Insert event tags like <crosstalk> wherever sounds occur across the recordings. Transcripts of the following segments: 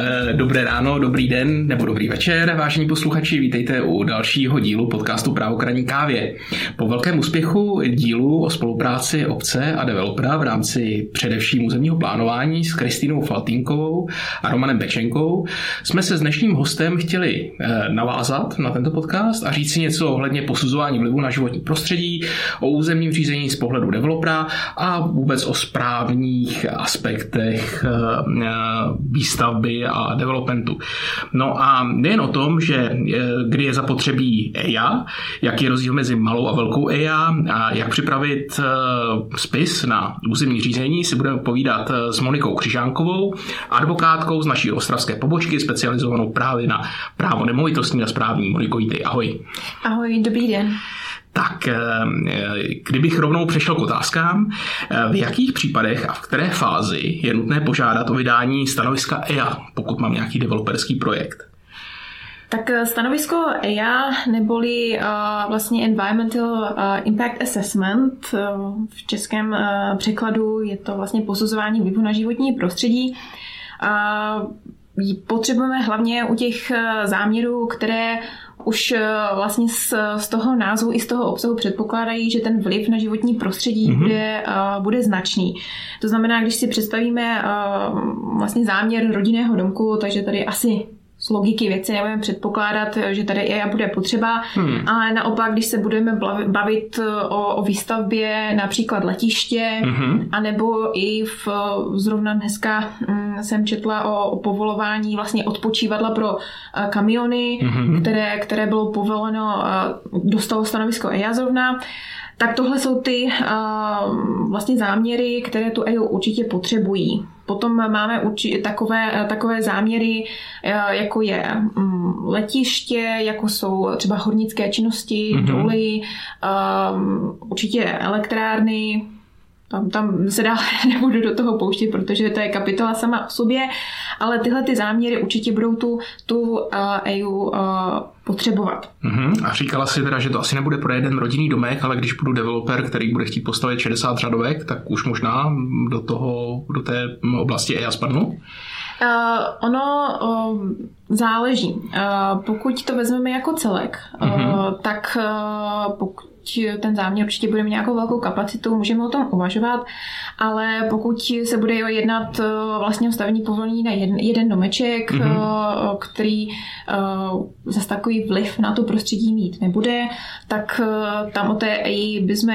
Uh, dobré ráno, dobrý den nebo dobrý večer, vážení posluchači, vítejte u dalšího dílu podcastu Právokraní kávě. Po velkém úspěchu dílu o spolupráci obce a developera v rámci především územního plánování s Kristýnou Faltínkovou a Romanem Bečenkou jsme se s dnešním hostem chtěli eh, navázat na tento podcast a říct si něco ohledně posuzování vlivu na životní prostředí, o územním řízení z pohledu developera a vůbec o správních aspektech eh, výstavby a developmentu. No a nejen o tom, že kdy je zapotřebí EIA, jaký je rozdíl mezi malou a velkou EIA a jak připravit eh, spis na územní řízení, si budeme povídat eh, s Monikou Křižánkovou, advokátkou z naší ostravské pobočky, specializovanou právě na právo nemovitostní a správní. Moniko, ahoj. Ahoj, dobrý den. Tak eh, kdybych rovnou přešel k otázkám, v jakých případech a v které fázi je nutné požádat o vydání stanoviska EIA, pokud mám nějaký developerský projekt? Tak stanovisko EIA neboli vlastně Environmental Impact Assessment, v českém překladu je to vlastně posuzování vlivu na životní prostředí. Potřebujeme hlavně u těch záměrů, které už eh, vlastně z, z toho názvu i z toho obsahu předpokládají, že ten vliv na životní prostředí mm-hmm. bude, uh, bude značný. To znamená, když si představíme uh, vlastně záměr rodinného domku, takže tady asi z logiky věci nebudeme předpokládat, že tady EIA bude potřeba, hmm. ale naopak, když se budeme bavit o, o výstavbě například letiště, hmm. anebo i v, zrovna dneska hm, jsem četla o, o povolování vlastně odpočívadla pro eh, kamiony, hmm. které, které bylo povoleno, dostalo stanovisko EIA zrovna, tak tohle jsou ty uh, vlastně záměry, které tu EU určitě potřebují. Potom máme urči- takové, takové záměry, uh, jako je um, letiště, jako jsou třeba hornické činnosti, mm-hmm. doly, um, určitě elektrárny, tam, tam se dál <laughs> nebudu do toho pouštět, protože to je kapitola sama o sobě, ale tyhle ty záměry určitě budou tu, tu uh, EU uh, potřebovat. Uh-huh. A říkala si teda, že to asi nebude pro jeden rodinný domek, ale když budu developer, který bude chtít postavit 60 řadovek, tak už možná do toho, do té oblasti EIA spadnu? Uh, ono uh, záleží. Uh, pokud to vezmeme jako celek, uh-huh. uh, tak uh, pokud ten záměr určitě bude mít nějakou velkou kapacitu, můžeme o tom uvažovat, ale pokud se bude jednat eh, vlastně o stavení povolení na jeden, jeden domeček, mm-hmm. který zase takový vliv na to prostředí mít nebude, tak tam o té EI bychom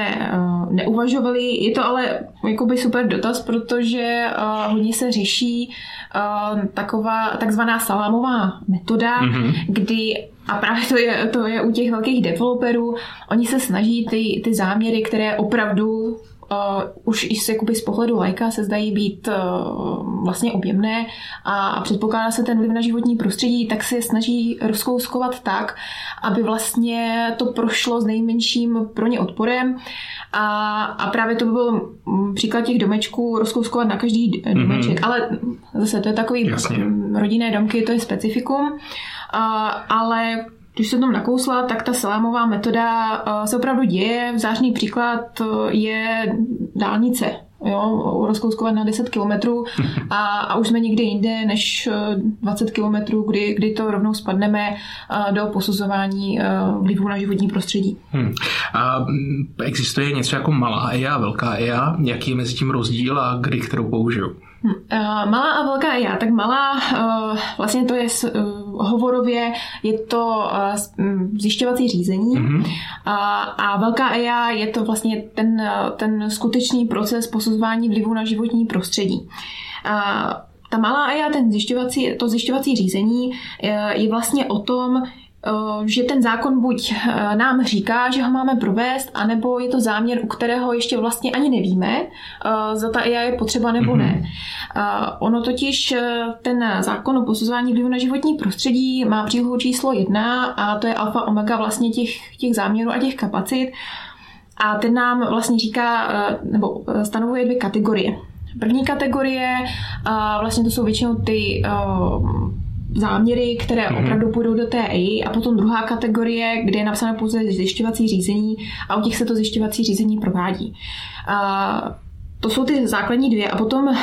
neuvažovali. Je to ale jakoby super dotaz, protože hodně se řeší taková takzvaná salámová metoda, mm-hmm. kdy a právě to je, to je u těch velkých developerů. Oni se snaží ty, ty záměry, které opravdu uh, už i z, jakoby z pohledu lajka se zdají být uh, vlastně objemné a, a předpokládá se ten vliv na životní prostředí, tak se snaží rozkouskovat tak, aby vlastně to prošlo s nejmenším pro ně odporem a, a právě to by byl příklad těch domečků rozkouskovat na každý mhm. domeček, mm-hmm. ale zase to je takový Jasně. rodinné domky, to je specifikum, uh, ale když se tom nakousla, tak ta salámová metoda se opravdu děje. Zářný příklad je dálnice. Jo, rozkouskovat na 10 kilometrů <laughs> a, a už jsme někde jinde než 20 kilometrů, kdy, kdy to rovnou spadneme do posuzování vlivu na životní prostředí. Hmm. A existuje něco jako malá EIA a velká EIA? Jaký je mezi tím rozdíl a kdy kterou použiju? Hmm. Malá a velká EIA. Tak malá, vlastně to je hovorově je to uh, zjišťovací řízení mm-hmm. a, a velká EIA je to vlastně ten, ten skutečný proces posuzování vlivu na životní prostředí. A ta malá EIA, ten zjišťovací, to zjišťovací řízení je, je vlastně o tom, Eh, že ten zákon buď eh, nám říká, že ho máme provést, anebo je to záměr, u kterého ještě vlastně ani nevíme, eh, za ta IA je potřeba nebo mm-hmm. ne. Ono totiž ten zákon o posuzování vlivu na životní prostředí má přílohu číslo jedna a to je alfa omega vlastně těch, těch záměrů a těch kapacit. A ten nám vlastně říká, nebo stanovuje dvě kategorie. První kategorie, vlastně to jsou většinou ty záměry, které mm-hmm. opravdu půjdou do té EI a potom druhá kategorie, kde je napsáno pouze zjišťovací řízení a u těch se to zjišťovací řízení provádí. A to jsou ty základní dvě a potom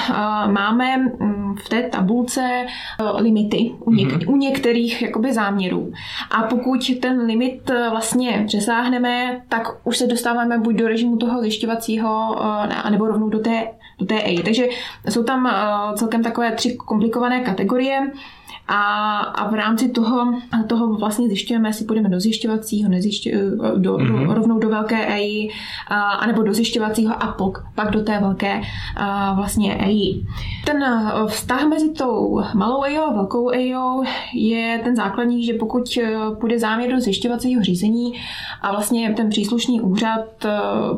máme mm, v té tabulce limity u, něk- mm-hmm. u některých jakoby záměrů. A pokud ten limit vlastně přesáhneme, tak už se dostáváme buď do režimu toho zjišťovacího, nebo rovnou do té, do té EI. Takže jsou tam celkem takové tři komplikované kategorie. A, a v rámci toho, toho vlastně zjišťujeme, jestli půjdeme do zjišťovacího, nezjišťu, do, mm-hmm. do, rovnou do velké EI, a, anebo do zjišťovacího a pok, pak do té velké a, vlastně EI. Ten vztah mezi tou malou EIO a velkou EIO je ten základní, že pokud půjde záměr do zjišťovacího řízení a vlastně ten příslušný úřad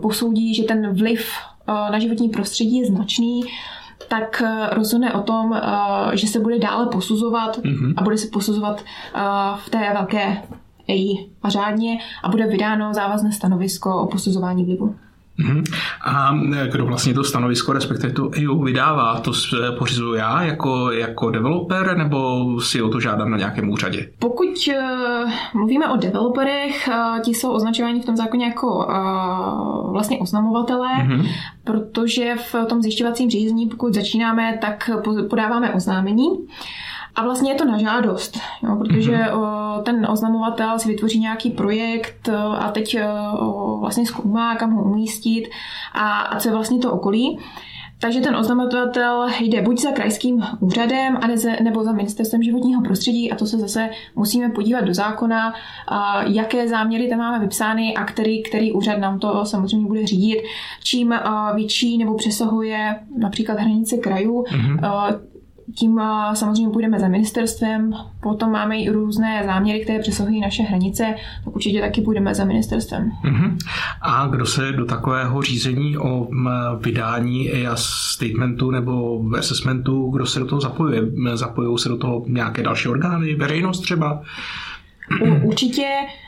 posoudí, že ten vliv na životní prostředí je značný, tak eh, rozhodne o tom, eh, že se bude dále posuzovat mm-hmm. a bude se posuzovat eh, v té velké EI a řádně a bude vydáno závazné stanovisko o posuzování vlivu. Mhm. A kdo vlastně to stanovisko, respektive to EU vydává, to pořizuju já jako, jako developer, nebo si o to žádám na nějakém úřadě? Pokud uh, mluvíme o developerech, uh, ti jsou označováni v tom zákoně jako uh, vlastně oznamovatelé, mm-hmm. protože v tom zjišťovacím řízení, pokud začínáme, tak podáváme oznámení. A vlastně je to na žádost, jo, protože mm-hmm. ten oznamovatel si vytvoří nějaký projekt a teď vlastně zkoumá, kam ho umístit a, a co je vlastně to okolí. Takže ten oznamovatel jde buď za krajským úřadem, nebo za ministerstvem životního prostředí a to se zase musíme podívat do zákona, jaké záměry tam máme vypsány a který, který úřad nám to samozřejmě bude řídit. Čím větší nebo přesahuje například hranice krajů, mm-hmm tím samozřejmě půjdeme za ministerstvem, potom máme i různé záměry, které přesahují naše hranice, tak určitě taky půjdeme za ministerstvem. Uh-huh. A kdo se do takového řízení o vydání EIA statementu nebo assessmentu, kdo se do toho zapojuje? Zapojují se do toho nějaké další orgány, veřejnost třeba? Určitě eh,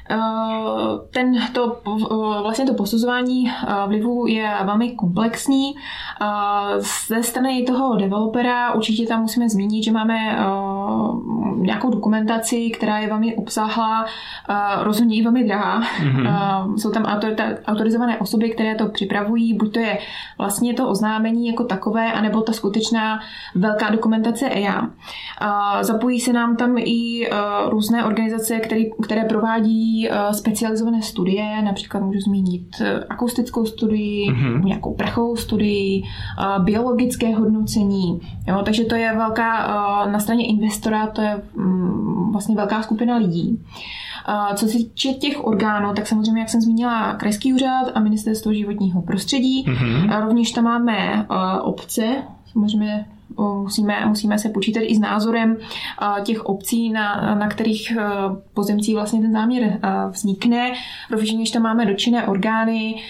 ten, to, eh, vlastně to posuzování eh, vlivu je velmi komplexní. Ze strany toho developera určitě tam musíme zmínit, že máme nějakou dokumentaci, která je velmi obsáhlá, rozhodně i velmi drahá. Mm-hmm. Jsou tam autorizované osoby, které to připravují, buď to je vlastně to oznámení jako takové, anebo ta skutečná velká dokumentace EIA. Zapojí se nám tam i různé organizace, které, které provádí uh, specializované studie, například můžu zmínit uh, akustickou studii, mm-hmm. nějakou prachovou studii, uh, biologické hodnocení. Jo, takže to je velká, na straně investora to je um, vlastně velká skupina lidí. Co se týče těch orgánů, tak samozřejmě, jak jsem zmínila, Krajský úřad a Ministerstvo životního prostředí. Mm-hmm. Rovněž tam máme obce, samozřejmě musíme, musíme se počítat i s názorem těch obcí, na, na kterých e, pozemcích vlastně ten záměr e, vznikne. Rovněž tam máme dočinné orgány,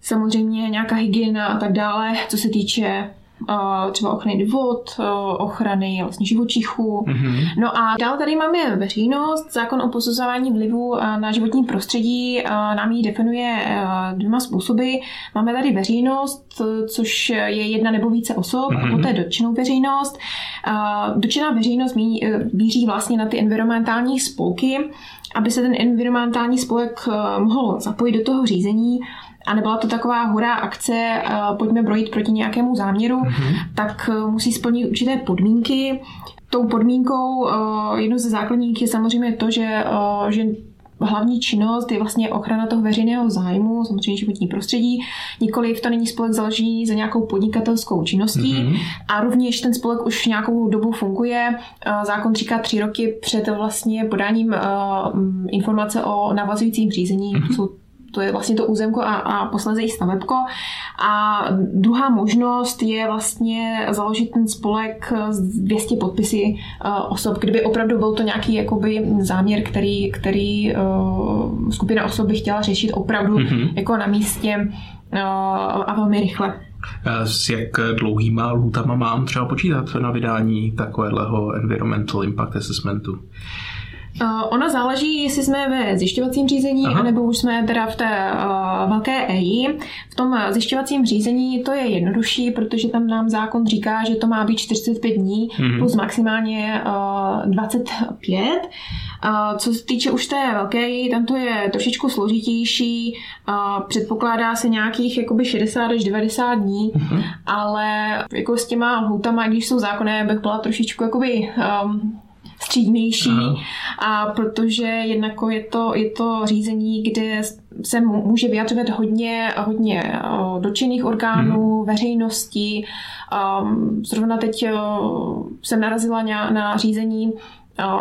samozřejmě nějaká hygiena a tak dále, co se týče třeba ochrany vod, ochrany vlastně živočichů. Mm-hmm. No a dál tady máme veřejnost, zákon o posuzování vlivu na životní prostředí nám ji definuje dvěma způsoby. Máme tady veřejnost, což je jedna nebo více osob, mm-hmm. a poté dotčenou veřejnost. Dotčená veřejnost míří vlastně na ty environmentální spolky, aby se ten environmentální spolek mohl zapojit do toho řízení a nebyla to taková hurá akce, pojďme brojit proti nějakému záměru, mm-hmm. tak e, musí splnit určité podmínky. Tou podmínkou e, jednou ze základních je samozřejmě to, že, že hlavní činnost je vlastně ochrana toho veřejného zájmu, samozřejmě životní prostředí. Nikoliv to není spolek založený za nějakou podnikatelskou činností mm-hmm. a rovněž ten spolek už nějakou dobu funguje. Zákon říká tři roky před vlastně podáním informace o navazujícím řízení. Mm-hmm. Jsou to je vlastně to územko a, a posledně i stavebko. A druhá možnost je vlastně založit ten spolek z 200 podpisy uh, osob, kdyby opravdu byl to nějaký jakoby záměr, který, který uh, skupina osob by chtěla řešit opravdu mm-hmm. jako na místě uh, a velmi rychle. S jak dlouhýma lůtama mám třeba počítat na vydání takového environmental impact assessmentu? Uh, ono záleží, jestli jsme ve zjišťovacím řízení, Aha. anebo už jsme teda v té uh, velké EI. V tom zjišťovacím řízení to je jednodušší, protože tam nám zákon říká, že to má být 45 dní mm-hmm. plus maximálně uh, 25. Co se týče už té velké, tam to je trošičku složitější, předpokládá se nějakých jakoby 60 až 90 dní, uh-huh. ale jako s těma lhůtama, když jsou zákonné, bych byla trošičku jakoby um, střídnější, a protože jednak je to, je to řízení, kde se může vyjadřovat hodně, hodně dočinných orgánů, hmm. veřejnosti. Zrovna teď jsem narazila na řízení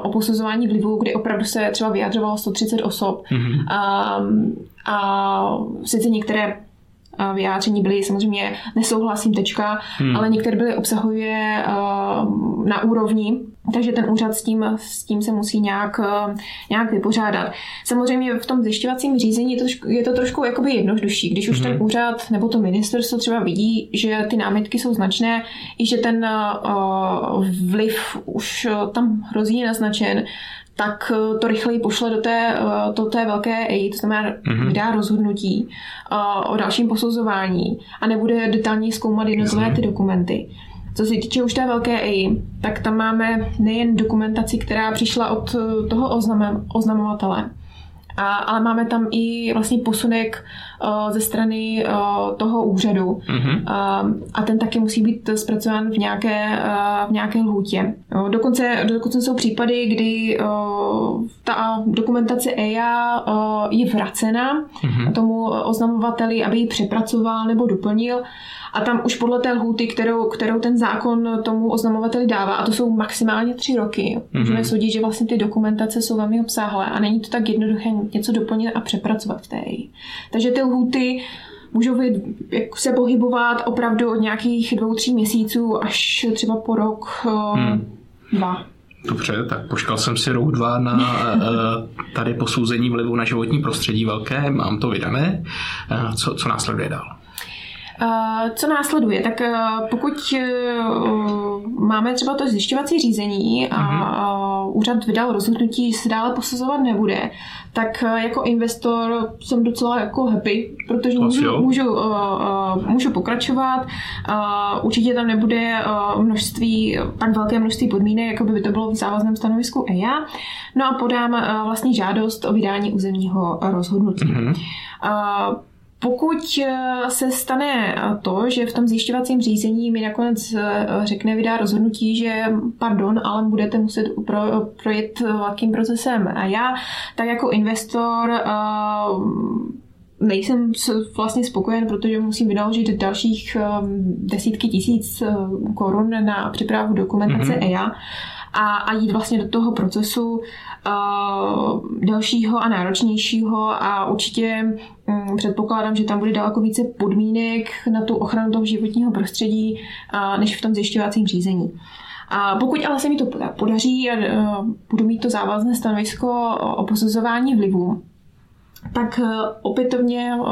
o posuzování vlivu, kdy opravdu se třeba vyjadřovalo 130 osob. Mm-hmm. A, a sice některé vyjádření byly samozřejmě nesouhlasím tečka, hmm. ale některé byly obsahově na úrovni, takže ten úřad s tím, s tím se musí nějak, nějak vypořádat. Samozřejmě v tom zjišťovacím řízení je to, je to trošku jakoby jednodušší, když už hmm. ten úřad nebo to ministerstvo třeba vidí, že ty námitky jsou značné, i že ten vliv už tam hrozí naznačen, tak eh, to rychleji pošle do té, eh, do té velké EI, to znamená mm-hmm. vydá rozhodnutí eh, o dalším posuzování a nebude detailně zkoumat jednotlivé ty dokumenty. Co se týče už té velké EI, tak tam máme nejen dokumentaci, která přišla od toho oznam, oznamovatele, a, ale máme tam i vlastně posunek uh, ze strany uh, toho úřadu. Mm-hmm. A ten taky musí být zpracován v nějaké, uh, v nějaké lhůtě. Dokonce, dokonce jsou případy, kdy ta dokumentace EIA je vracena mm-hmm. tomu oznamovateli, aby ji přepracoval nebo doplnil. A tam už podle té lhůty, kterou, kterou ten zákon tomu oznamovateli dává, a to jsou maximálně tři roky, mm-hmm. můžeme soudit, že vlastně ty dokumentace jsou velmi obsáhlé a není to tak jednoduché něco doplnit a přepracovat v té. Takže ty lhůty můžou se pohybovat opravdu od nějakých dvou, tří měsíců až třeba po rok, hmm. dva. Dobře, tak počkal jsem si rok, dva na <laughs> eh, tady posouzení vlivu na životní prostředí velké, mám to vydané. Eh, co, co následuje dál? Co následuje? Tak eh, pokud eh, máme třeba to zjišťovací řízení a mhm. úřad vydal rozhodnutí, že se dále posuzovat nebude, tak eh, jako investor jsem docela jako happy, protože můžu, můžu, můžu pokračovat. Určitě tam nebude množství, tak velké množství podmínek, jako by to bylo v závazném stanovisku EIA. No a podám vlastně žádost o vydání územního rozhodnutí. Mm-hmm. Pokud eh, se stane eh, to, že v tom zjišťovacím řízení mi nakonec eh, řekne, vydá rozhodnutí, že pardon, ale budete muset pro, projet velkým procesem a já, tak jako investor nejsem vlastně spokojen, protože musím vynaložit dalších desítky tisíc korun na přípravu dokumentace mm-hmm. EIA a, a jít vlastně do toho procesu uh, delšího a náročnějšího a určitě um, předpokládám, že tam bude daleko více podmínek na tu ochranu toho životního prostředí, uh, než v tom zjišťovacím řízení. A pokud ale se mi to podaří a uh, budu mít to závazné stanovisko o posuzování vlivu, tak eh, opětovně eh,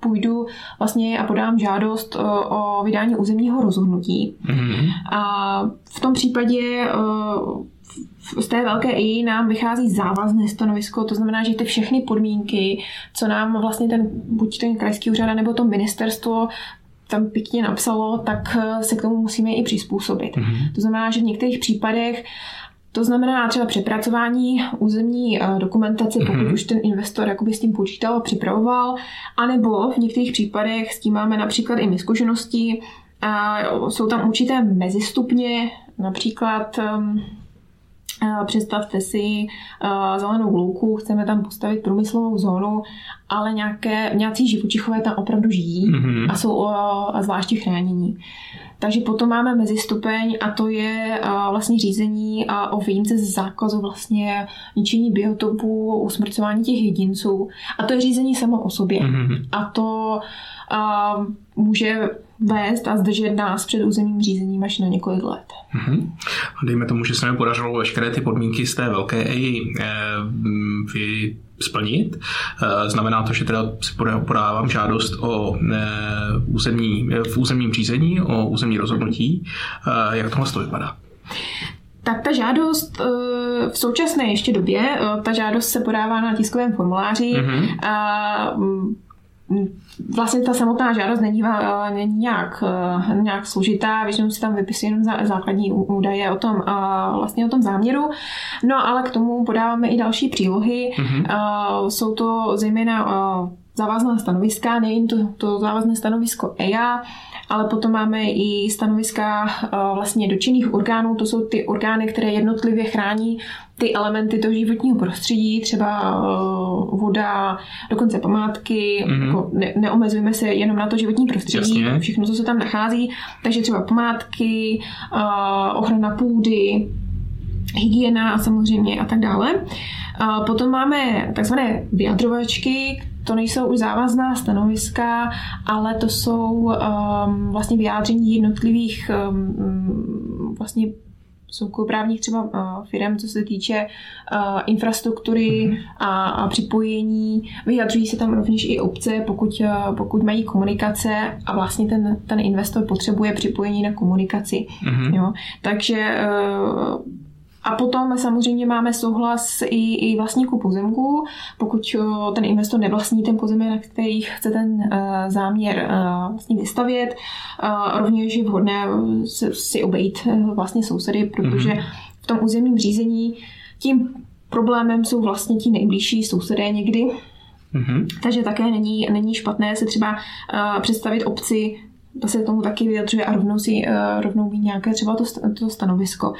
půjdu vlastně a podám žádost eh, o vydání územního rozhodnutí. Mm-hmm. A v tom případě z té velké I nám vychází závazné stanovisko, to znamená, že ty všechny podmínky, co nám vlastně ten, buď ten krajský úřad nebo to ministerstvo tam pěkně napsalo, tak se k tomu musíme i přizpůsobit. Mm-hmm. To znamená, že v některých případech to znamená třeba přepracování územní eh, dokumentace, pokud mm-hmm. už ten investor jakoby s tím počítal a připravoval, anebo v některých případech s tím máme například i my zkušenosti, a jsou tam určité mezistupně, například um, Představte si uh, zelenou louku, chceme tam postavit průmyslovou zónu, ale nějaké, nějací živočichové tam opravdu žijí mm-hmm. a jsou zvláště chránění. Takže potom máme mezistupeň a to je vlastně řízení o výjimce z zákazu vlastně ničení biotopů, usmrcování těch jedinců. A to je řízení samo o sobě. Mm-hmm. A to a, může vést a zdržet nás před územním řízením až na několik let. Mm-hmm. Dejme tomu, že se mi podařilo veškeré ty podmínky z té velké EI eh, vy splnit. Eh, znamená to, že teda si podávám žádost o eh, územní, v územním řízení, o územní rozhodnutí. Jak tohle to vypadá? Tak ta žádost v současné ještě době, ta žádost se podává na tiskovém formuláři. Mm-hmm. A vlastně ta samotná žádost není, není nějak, nějak složitá, většinou si tam vypisuje jenom základní údaje o tom, vlastně o tom záměru. No ale k tomu podáváme i další přílohy. Mm-hmm. Jsou to zejména závazná stanoviska, nejen to, to závazné stanovisko EIA, ale potom máme i stanoviska vlastně dočinných orgánů, to jsou ty orgány, které jednotlivě chrání ty elementy toho životního prostředí, třeba voda, dokonce památky, mm-hmm. jako ne, neomezujeme se jenom na to životní prostředí, Jasně. všechno, co se tam nachází, takže třeba památky, ochrana půdy, hygiena samozřejmě a tak dále. Potom máme takzvané vyjadrovačky, to nejsou už závazná stanoviska, ale to jsou um, vlastně vyjádření jednotlivých um, vlastně soukromoprávních třeba uh, firm, co se týče uh, infrastruktury mm-hmm. a, a připojení. Vyjadřují se tam rovněž i obce, pokud, uh, pokud mají komunikace a vlastně ten, ten investor potřebuje připojení na komunikaci. Mm-hmm. Jo? Takže uh, a potom samozřejmě máme souhlas i, i vlastníků pozemku, pokud eh, ten investor nevlastní ten pozemek, na který chce ten uh, záměr uh, vlastně vystavět. Rovněž je vhodné si obejít vlastně sousedy, protože mm-hmm. v tom územním řízení tím problémem jsou vlastně ti nejbližší sousedé někdy, Mm-hmm. Takže také není, není špatné se třeba uh, představit obci to se tomu taky vyjadřuje a rovnou si uh, rovnou ví nějaké třeba to, to stanovisko.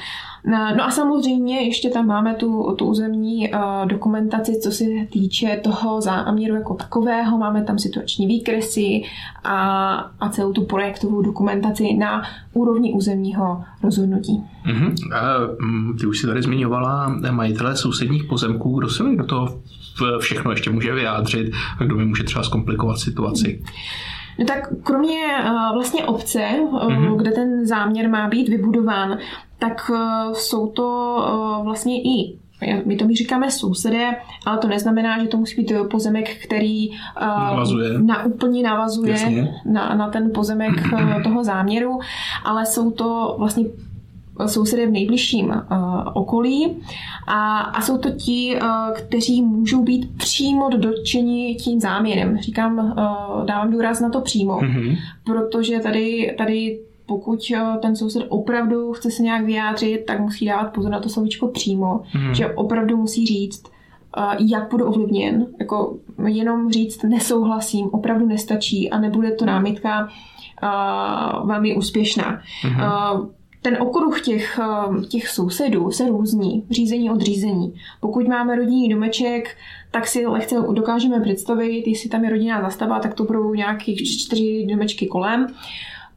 No a samozřejmě ještě tam máme tu, tu územní uh, dokumentaci, co se týče toho záměru jako takového. Máme tam situační výkresy a, a celou tu projektovou dokumentaci na úrovni územního rozhodnutí. Uh-huh. A, mm, ty už si tady zmiňovala majitele sousedních pozemků. Kdo se do toho všechno ještě může vyjádřit a kdo mi může třeba zkomplikovat situaci? No tak kromě uh, vlastně obce, uh, mm-hmm. kde ten záměr má být vybudován, tak uh, jsou to uh, vlastně i my to my říkáme sousedé, ale to neznamená, že to musí být pozemek, který uh, navazuje. na úplně navazuje na, na ten pozemek <clears throat> toho záměru, ale jsou to vlastně sousedé v nejbližším uh, okolí a, a jsou to ti, uh, kteří můžou být přímo dotčeni tím záměrem. Říkám, uh, dávám důraz na to přímo, mm-hmm. protože tady, tady pokud ten soused opravdu chce se nějak vyjádřit, tak musí dávat pozor na to slovíčko přímo, mm. že opravdu musí říct, jak bude ovlivněn. Jako jenom říct nesouhlasím opravdu nestačí a nebude to námitka velmi úspěšná. Mm. Ten okruh těch, eh, těch sousedů se různí, řízení od řízení. Pokud máme rodinný domeček, tak si lehce dokážeme představit, jestli tam je rodinná zastava, tak to budou nějakých čtyři domečky kolem.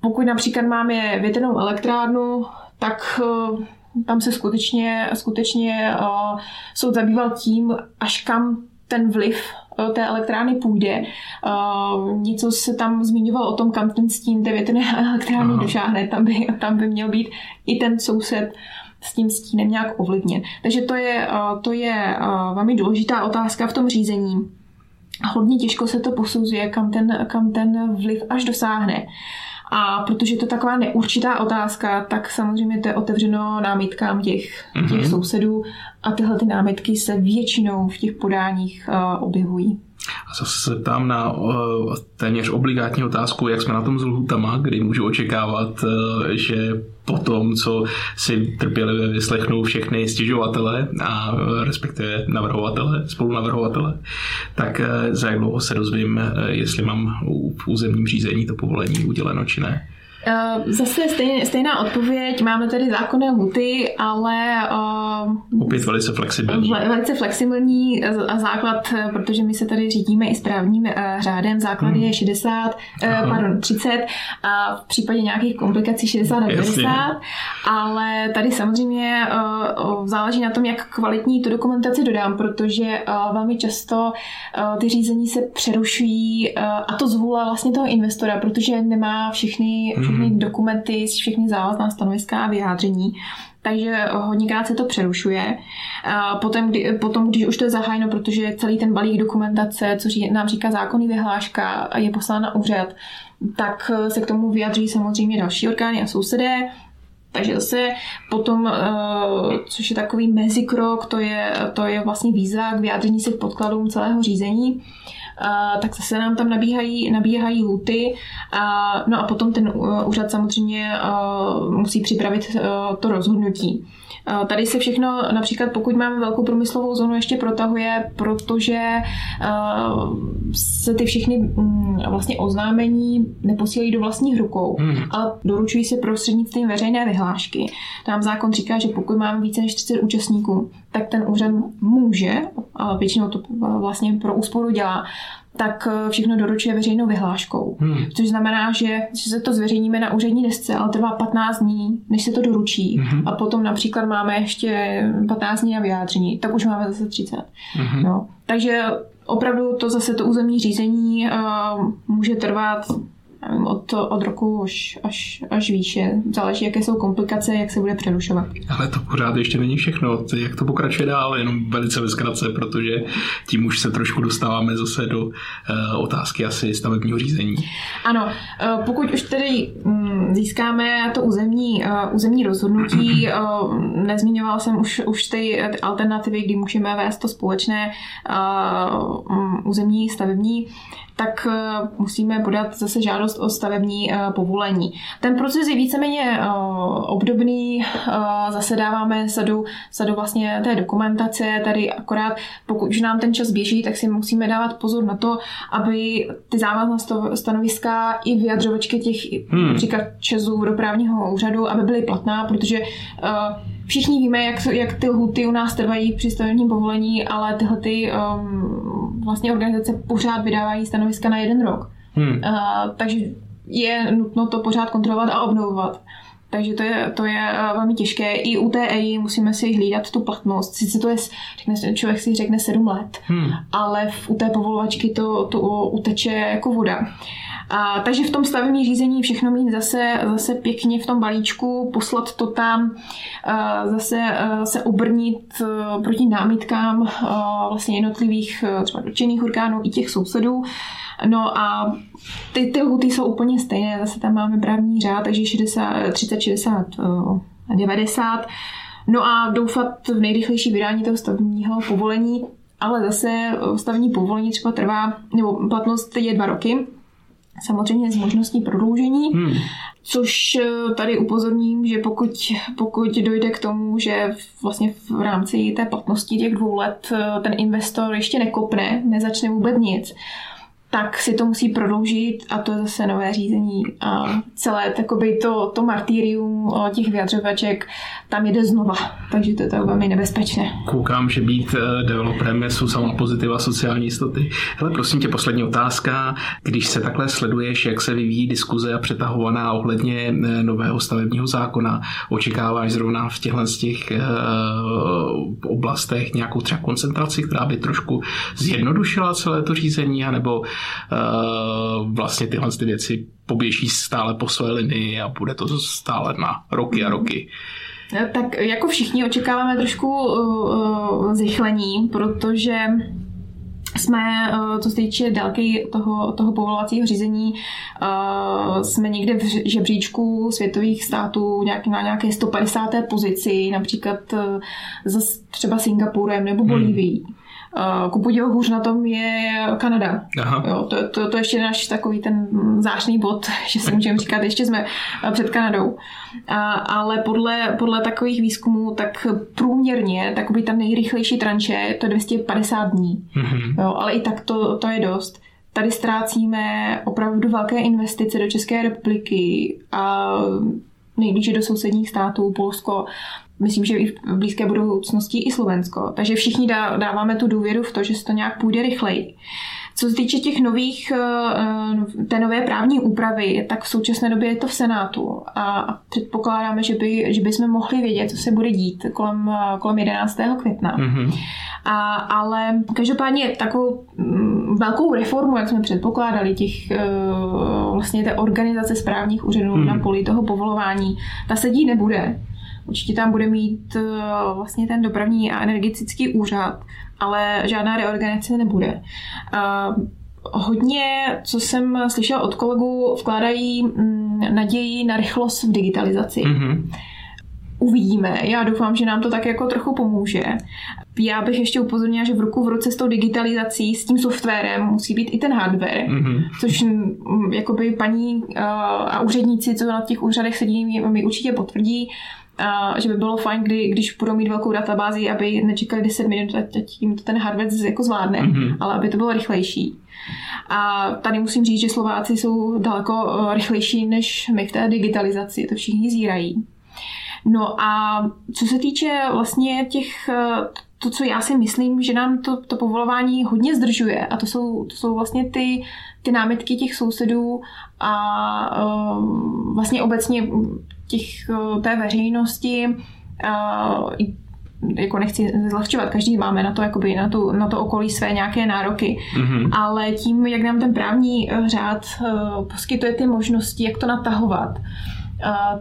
Pokud například máme větrnou elektrárnu, tak eh, tam se skutečně, skutečně uh, soud zabýval tím, až kam ten vliv eh, té elektrárny půjde. Uh, něco se tam zmiňoval o tom, kam ten stín té větrné <laughs> elektrárny Aha. došáhne. Tam by, tam by měl být i ten soused s tím stínem nějak ovlivněn. Takže to je, uh, to je uh, velmi důležitá otázka v tom řízení. Hodně těžko se to posuzuje, kam ten, kam ten vliv až dosáhne. A protože to je taková neurčitá otázka, tak samozřejmě to je otevřeno námitkám těch, mm-hmm. těch sousedů a tyhle ty námitky se většinou v těch podáních uh, objevují. A zase se ptám na uh, téměř obligátní otázku, jak jsme na tom s lhutama, kdy můžu očekávat, uh, že po tom, co si trpělivě vyslechnou všechny stěžovatele a uh, respektive navrhovatele, spolunavrhovatele, tak uh, za jak dlouho se dozvím, uh, jestli mám v územním řízení to povolení uděleno či ne. Uh, zase stejn, stejná odpověď, máme tady zákonné huty, ale... Uh, Opět velice flexibilní. Velice flexibilní a základ, protože my se tady řídíme i správním uh, řádem, základ hmm. je 60, uh, pardon, 30 a v případě nějakých komplikací 60 a 90, ale tady samozřejmě uh, záleží na tom, jak kvalitní tu dokumentaci dodám, protože uh, velmi často uh, ty řízení se přerušují uh, a to zvůle vlastně toho investora, protože nemá všechny hmm všechny mm. dokumenty, všechny závazná stanoviska a vyjádření. Takže hodněkrát se to přerušuje. Potom, kdy, potom, když už to je zahájeno, protože celý ten balík dokumentace, co nám říká zákonný vyhláška, a je poslán na úřad, tak se k tomu vyjadří samozřejmě další orgány a sousedé. Takže zase potom, eh, což je takový mezikrok, to je, to je vlastně výzva k vyjádření se k podkladům celého řízení. Tak zase nám tam nabíhají, nabíhají luty. No a potom ten úřad samozřejmě musí připravit to rozhodnutí. Tady se všechno, například pokud máme velkou průmyslovou zónu, ještě protahuje, protože se ty všechny mm, vlastně oznámení neposílají do vlastních rukou, hmm. ale doručují se prostřednictvím veřejné vyhlášky. Tam zákon říká, že pokud máme více než 30 účastníků, tak ten úřad může, ale většinou to vlastně pro úsporu dělá, tak eh, všechno doručuje veřejnou vyhláškou. Hmm. Což znamená, že, že se to zveřejníme na úřední desce, ale trvá 15 dní, než se to doručí. Hmm. A potom například máme ještě 15 dní na vyjádření, tak už máme zase 30. Hmm. No. Takže opravdu to zase to územní řízení uh, může trvat nevím, od, od roku až, až, až výše. Záleží, jaké jsou komplikace, jak se bude přerušovat. Ale to pořád ještě není všechno. Jak to pokračuje dál, jenom velice bezkratce, protože tím už se trošku dostáváme zase do uh, otázky asi stavebního řízení. Ano, uh, pokud už tedy um, získáme to územní, uh, územní rozhodnutí, uh, <clears throat> nezmiňoval jsem už, už ty alternativy, kdy můžeme vést to společné uh, um, územní stavební tak eh, musíme podat zase žádost o stavební eh, povolení. Ten proces je víceméně eh, obdobný, zase dáváme sadu, sadu vlastně té dokumentace, tady akorát pokud už nám ten čas běží, tak si musíme dávat pozor na to, aby ty závazné stanoviska i vyjadřovačky těch hmm. například Česů vodoprávního úřadu, aby byly platná, protože všichni víme, jak, jak ty lhuty u nás trvají při stavebním povolení, ale tyhle ty um, vlastně organizace pořád vydávají stanoviska na jeden rok. Hmm. Uh, takže je nutno to pořád kontrolovat a obnovovat. Takže to je, to je uh, velmi těžké. I u té EI musíme si hlídat tu platnost. Sice to je, řekne, člověk si řekne sedm let, hmm. ale v, u té povolovačky to, to uteče jako voda. A, takže v tom stavebním řízení všechno mít zase, zase pěkně v tom balíčku, poslat to tam, a, zase a, se obrnit proti námitkám a, vlastně jednotlivých třeba dotčených orgánů i těch sousedů. No a ty, ty lhuty jsou úplně stejné, zase tam máme právní řád, takže 60, 30, 60, 90. No a doufat v nejrychlejší vydání toho stavního povolení, ale zase stavní povolení třeba trvá, nebo platnost je dva roky, samozřejmě s možností prodloužení, hmm. což eh, tady upozorním, že pokud, pokud dojde k tomu, že vlastně v rámci té platnosti těch dvou let eh, ten investor ještě nekopne, nezačne vůbec nic, tak si to musí prodloužit a to je zase nové řízení a celé takoby to, to martýrium těch vyjadřovaček tam jde znova, takže to je to velmi nebezpečné. Koukám, že být eh, developerem jsou sama pozitiva sociální jistoty. Hele, prosím tě, poslední otázka. Když se takhle sleduješ, jak se vyvíjí diskuze a přetahovaná ohledně eh, nového stavebního zákona, očekáváš zrovna v těchto z těch uh, oblastech nějakou třeba koncentraci, která by trošku zjednodušila celé to řízení, anebo uh, vlastně tyhle ty věci poběží stále po své linii a bude to stále na roky a roky. No, tak jako všichni očekáváme trošku uh, zrychlení, protože jsme, co se týče délky toho, toho povolovacího řízení, jsme někde v žebříčku světových států nějak, na nějaké 150. pozici, například za třeba Singapurem nebo Bolívií. Hmm. Ku podivu hůř na tom je Kanada. Aha. Jo, to, to, to ještě náš takový ten zášný bod, že si můžeme říkat, ještě jsme eh, před Kanadou. A, ale podle, podle takových výzkumů, tak průměrně takový ta nejrychlejší tranče, to je 250 dní. Mm-hmm. Jo, ale i tak to, to je dost. Tady ztrácíme opravdu velké investice do České republiky a nejblíže do sousedních států, Polsko, myslím, že i v blízké budoucnosti i Slovensko. Takže všichni dáváme tu důvěru v to, že se to nějak půjde rychleji. Co se týče těch nových, eh, té nové právní úpravy, tak v současné době je to v Senátu a předpokládáme, že, by, že bychom mohli vědět, co se bude dít kolem, kolem 11. května. Mm-hmm. A, ale každopádně takovou mm, velkou reformu, jak jsme předpokládali, těch eh, vlastně té organizace správních úřadů mm. na poli toho povolování, ta sedí nebude. Určitě tam bude mít eh, vlastně ten dopravní a energetický úřad, ale žádná reorganizace nebude. Hodně, co jsem slyšela od kolegů, vkládají mm, naději na rychlost v digitalizaci. Mm-hmm. uvidíme. Já doufám, že nám to tak jako trochu pomůže. Já bych ještě upozornila, že v ruku v ruce s tou digitalizací, s tím softwarem musí být i ten hardware, mm-hmm. což mm, jakoby paní uh, a úředníci, co na těch úřadech sedí, mi určitě potvrdí, uh, že by bylo fajn, kdy, když budou mít velkou databázi, aby nečekali 10 minut, ať jim to ten hardware jako zvládne, mm-hmm. ale aby to bylo rychlejší. A tady musím říct, že Slováci jsou daleko uh, rychlejší než my v té digitalizaci, to všichni zírají. No a co se týče vlastně těch, eh, to, co já si myslím, že nám to, to povolování hodně zdržuje. A to jsou, to jsou vlastně ty, ty námitky těch sousedů a uh, vlastně obecně těch, uh, té veřejnosti. Uh, jako nechci zlehčovat, každý máme na to, jakoby, na, tu, na to okolí své nějaké nároky, mm-hmm. ale tím, jak nám ten právní řád uh, poskytuje ty možnosti, jak to natahovat,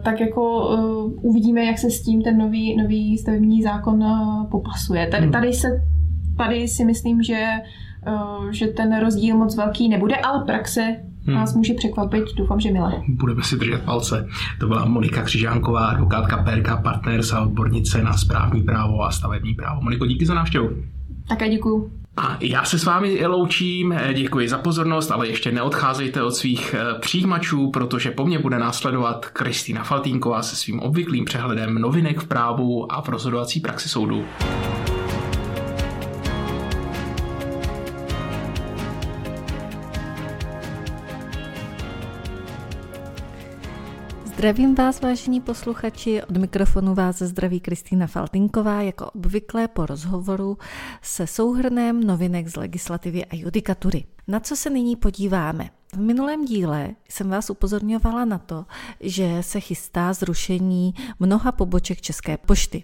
tak jako uh, uvidíme, jak se s tím ten nový, nový stavební zákon uh, popasuje. Tady, hmm. tady, se, tady si myslím, že, uh, že ten rozdíl moc velký nebude, ale praxe hmm. nás může překvapit, doufám, že milé. Budeme si držet palce. To byla Monika Křižánková, advokátka PRK Partners a odbornice na správní právo a stavební právo. Moniko, díky za návštěvu. Také děkuji. A já se s vámi loučím, děkuji za pozornost, ale ještě neodcházejte od svých eh, přijímačů, protože po mně bude následovat Kristýna Faltínková se svým obvyklým přehledem novinek v právu a v rozhodovací praxi soudu. Zdravím vás, vážení posluchači, od mikrofonu vás zdraví Kristýna Faltinková, jako obvykle po rozhovoru se souhrnem novinek z legislativy a judikatury. Na co se nyní podíváme? V minulém díle jsem vás upozorňovala na to, že se chystá zrušení mnoha poboček České pošty.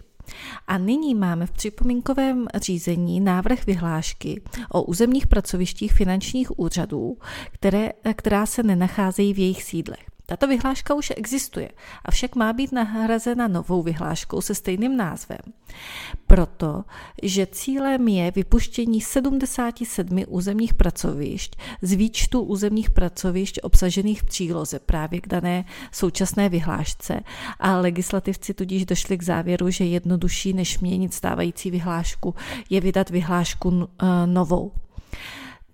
A nyní máme v připomínkovém řízení návrh vyhlášky o územních pracovištích finančních úřadů, které, která se nenacházejí v jejich sídlech. Tato vyhláška už existuje, avšak má být nahrazena novou vyhláškou se stejným názvem. Proto, že cílem je vypuštění 77 územních pracovišť z výčtu územních pracovišť obsažených v příloze právě k dané současné vyhlášce a legislativci tudíž došli k závěru, že jednodušší než měnit stávající vyhlášku je vydat vyhlášku novou.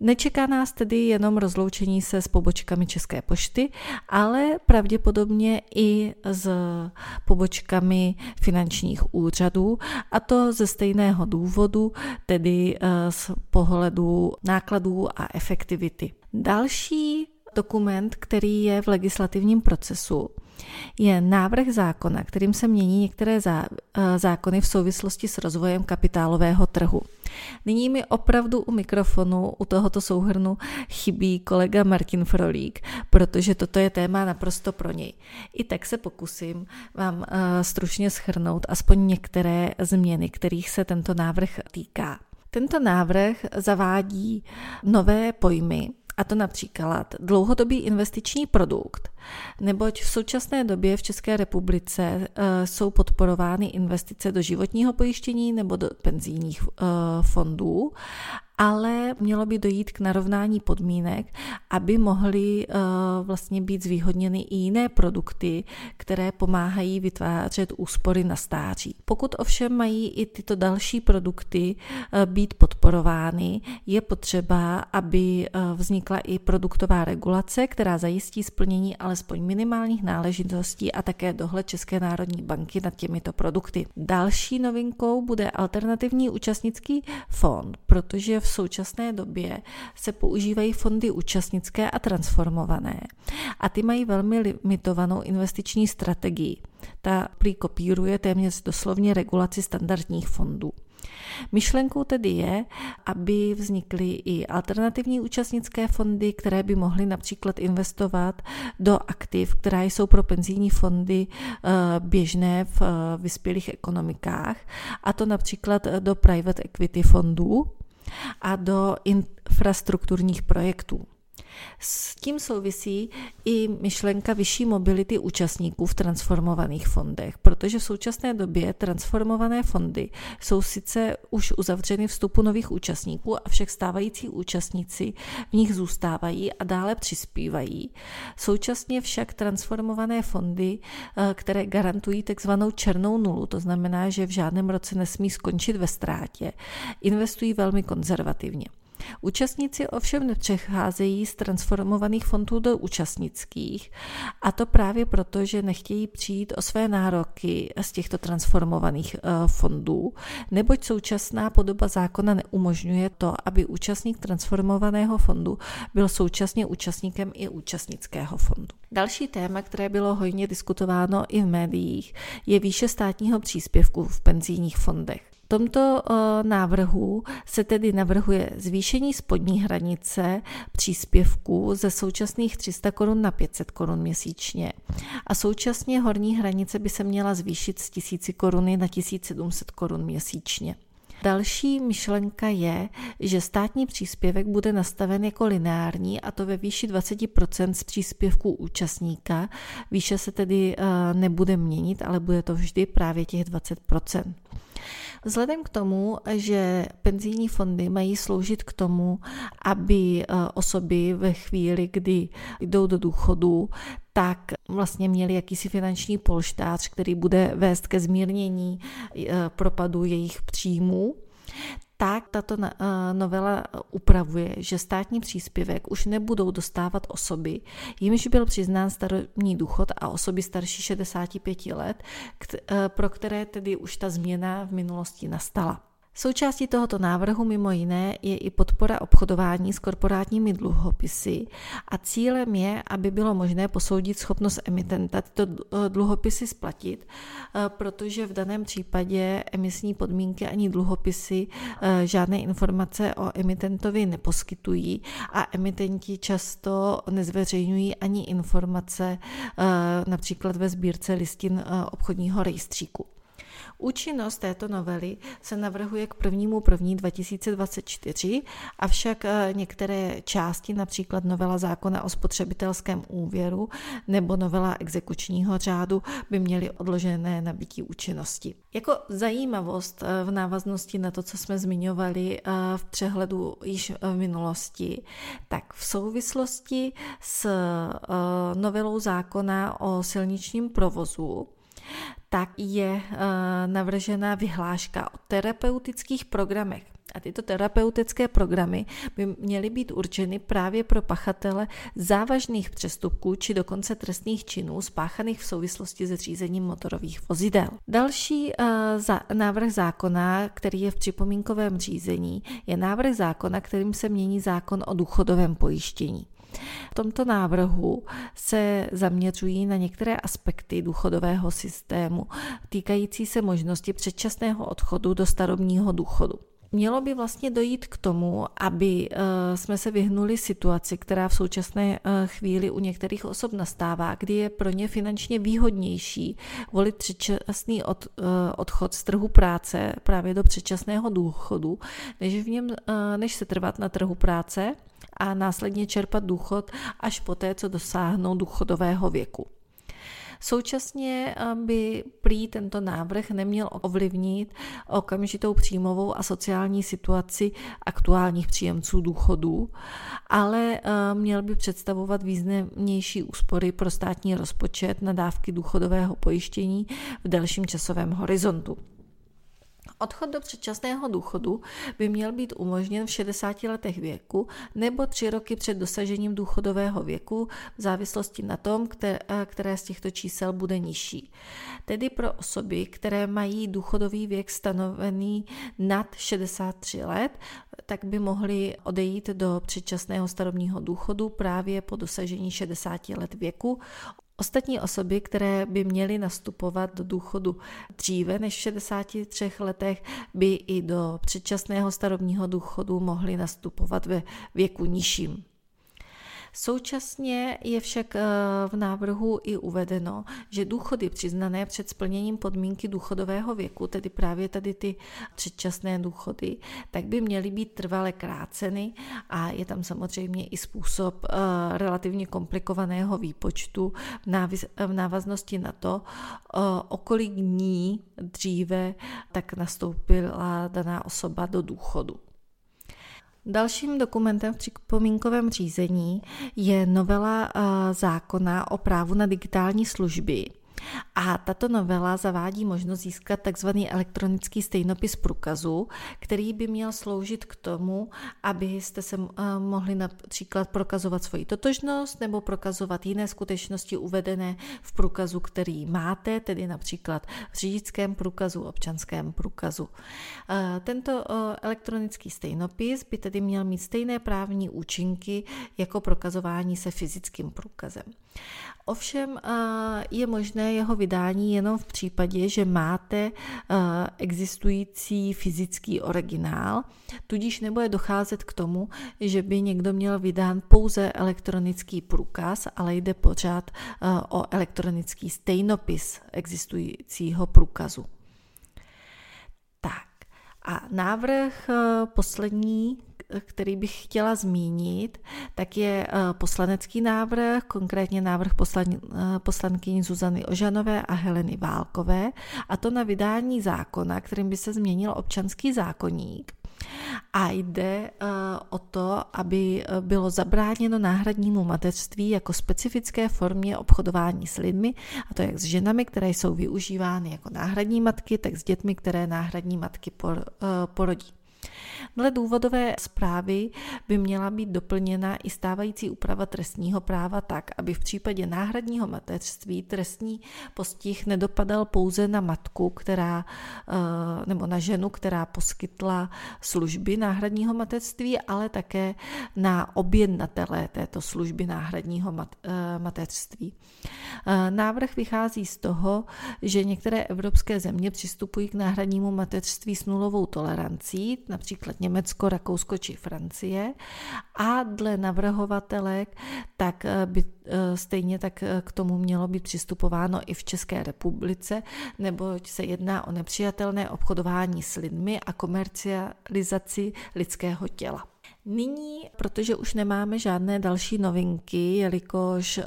Nečeká nás tedy jenom rozloučení se s pobočkami České pošty, ale pravděpodobně i s pobočkami finančních úřadů, a to ze stejného důvodu, tedy eh, z pohledu nákladů a efektivity. Další dokument, který je v legislativním procesu, je návrh zákona, kterým se mění některé eh, zákony v souvislosti s rozvojem kapitálového trhu. Nyní mi opravdu u mikrofonu, u tohoto souhrnu chybí kolega Martin Frolík, protože toto je téma naprosto pro něj. I tak se pokusím vám uh, stručně schrnout aspoň některé změny, kterých se tento návrh týká. Tento návrh zavádí nové pojmy, a to například dlouhodobý investiční produkt, neboť v současné době v České republice eh, jsou podporovány investice do životního pojištění nebo do penzijních eh, fondů ale mělo by dojít k narovnání podmínek, aby mohly uh, vlastně být zvýhodněny i jiné produkty, které pomáhají vytvářet úspory na stáří. Pokud ovšem mají i tyto další produkty uh, být podporovány, je potřeba, aby uh, vznikla i produktová regulace, která zajistí splnění alespoň minimálních náležitostí a také dohled České národní banky nad těmito produkty. Další novinkou bude alternativní účastnický fond, protože v současné době se používají fondy účastnické a transformované a ty mají velmi limitovanou investiční strategii. Ta prý kopíruje téměř doslovně regulaci standardních fondů. Myšlenkou tedy je, aby vznikly i alternativní účastnické fondy, které by mohly například investovat do aktiv, která jsou pro penzijní fondy eh, běžné v eh, vyspělých ekonomikách, a to například do private equity fondů, a do infrastrukturních projektů. S tím souvisí i myšlenka vyšší mobility účastníků v transformovaných fondech, protože v současné době transformované fondy jsou sice už uzavřeny vstupu nových účastníků, avšak stávající účastníci v nich zůstávají a dále přispívají. Současně však transformované fondy, eh, které garantují takzvanou černou nulu, to znamená, že v žádném roce nesmí skončit ve ztrátě, investují velmi konzervativně. Účastníci ovšem nepřecházejí z transformovaných fondů do účastnických a to právě proto, že nechtějí přijít o své nároky z těchto transformovaných eh, fondů, neboť současná podoba zákona neumožňuje to, aby účastník transformovaného fondu byl současně účastníkem i účastnického fondu. Další téma, které bylo hojně diskutováno i v médiích, je výše státního příspěvku v penzijních fondech tomto eh, návrhu se tedy navrhuje zvýšení spodní hranice příspěvků ze současných 300 korun na 500 korun měsíčně a současně horní hranice by se měla zvýšit z 1000 koruny na 1700 korun měsíčně. Další myšlenka je, že státní příspěvek bude nastaven jako lineární a to ve výši 20% z příspěvků účastníka. Výše se tedy eh, nebude měnit, ale bude to vždy právě těch 20%. Vzhledem k tomu, že penzijní fondy mají sloužit k tomu, aby eh, osoby ve chvíli, kdy jdou do důchodu, tak vlastně měli jakýsi finanční polštář, který bude vést ke zmírnění eh, propadu jejich příjmů tak tato eh, novela upravuje, že státní příspěvek už nebudou dostávat osoby, jimž byl přiznán starobní důchod a osoby starší 65 let, eh, pro které tedy už ta změna v minulosti nastala. Součástí tohoto návrhu mimo jiné je i podpora obchodování s korporátními dluhopisy a cílem je, aby bylo možné posoudit schopnost emitenta tyto eh, dluhopisy splatit, eh, protože v daném případě emisní podmínky ani dluhopisy eh, žádné informace o emitentovi neposkytují a emitenti často nezveřejňují ani informace například ve sbírce listin obchodního rejstříku. Účinnost této novely se navrhuje k 1. 1. 2024, avšak eh, některé části, například novela zákona o spotřebitelském úvěru nebo novela exekučního řádu, by měly odložené nabití účinnosti. Jako zajímavost eh, v návaznosti na to, co jsme zmiňovali eh, v přehledu již v minulosti, tak v souvislosti s novelou zákona o silničním provozu tak je uh, navržena vyhláška o terapeutických programech. A tyto terapeutické programy by měly být určeny právě pro pachatele závažných přestupků či dokonce trestných činů spáchaných v souvislosti se řízením motorových vozidel. Další uh, za, návrh zákona, který je v připomínkovém řízení, je návrh zákona, kterým se mění zákon o důchodovém pojištění. V tomto návrhu se zaměřují na některé aspekty důchodového systému týkající se možnosti předčasného odchodu do starobního důchodu. Mělo by vlastně dojít k tomu, aby eh, jsme se vyhnuli situaci, která v současné eh, chvíli u některých osob nastává, kdy je pro ně finančně výhodnější volit předčasný od, eh, odchod z trhu práce právě do předčasného důchodu, než, v něm, než se trvat na trhu práce a následně čerpat důchod až poté, co dosáhnou důchodového věku. Současně by prý tento návrh neměl ovlivnit okamžitou příjmovou a sociální situaci aktuálních příjemců důchodů, ale eh, měl by představovat významnější úspory pro státní rozpočet na dávky důchodového pojištění v dalším časovém horizontu. Odchod do předčasného důchodu by měl být umožněn v 60 letech věku nebo tři roky před dosažením důchodového věku v závislosti na tom, které, které z těchto čísel bude nižší. Tedy pro osoby, které mají důchodový věk stanovený nad 63 let, tak by mohly odejít do předčasného starobního důchodu právě po dosažení 60 let věku. Ostatní osoby, které by měly nastupovat do důchodu dříve než v 63 letech, by i do předčasného starobního důchodu mohly nastupovat ve věku nižším. Současně je však eh, v návrhu i uvedeno, že důchody přiznané před splněním podmínky důchodového věku, tedy právě tady ty předčasné důchody, tak by měly být trvale kráceny a je tam samozřejmě i způsob eh, relativně komplikovaného výpočtu v návaznosti na to, eh, o kolik dní dříve tak nastoupila daná osoba do důchodu. Dalším dokumentem v připomínkovém řízení je novela eh, zákona o právu na digitální služby, a tato novela zavádí možnost získat tzv. elektronický stejnopis průkazu, který by měl sloužit k tomu, abyste se eh, mohli například prokazovat svoji totožnost nebo prokazovat jiné skutečnosti uvedené v průkazu, který máte, tedy například v řidičském průkazu, občanském průkazu. Eh, tento eh, elektronický stejnopis by tedy měl mít stejné právní účinky jako prokazování se fyzickým průkazem. Ovšem je možné jeho vydání jenom v případě, že máte existující fyzický originál, tudíž nebude docházet k tomu, že by někdo měl vydán pouze elektronický průkaz, ale jde pořád o elektronický stejnopis existujícího průkazu. Tak a návrh poslední, který bych chtěla zmínit, tak je eh, poslanecký návrh, konkrétně návrh poslan, eh, poslankyní Zuzany Ožanové a Heleny Válkové, a to na vydání zákona, kterým by se změnil občanský zákonník. A jde uh, o to, aby bylo zabráněno náhradnímu mateřství jako specifické formě obchodování s lidmi, a to jak s ženami, které jsou využívány jako náhradní matky, tak s dětmi, které náhradní matky por, porodí. Dle důvodové zprávy by měla být doplněna i stávající úprava trestního práva tak, aby v případě náhradního mateřství trestní postih nedopadal pouze na matku, která, eh, nebo na ženu, která poskytla služby náhradního mateřství, ale také na objednatele této služby náhradního eh, mateřství. Eh, návrh vychází z toho, že některé evropské země přistupují k náhradnímu mateřství s nulovou tolerancí, například Německo, Rakousko či Francie. A dle navrhovatelek tak eh, by eh, stejně tak eh, k tomu mělo být přistupováno i v České republice, neboť se jedná o nepřijatelné obchodování s lidmi a komercializaci lidského těla. Nyní, protože už nemáme žádné další novinky, jelikož uh,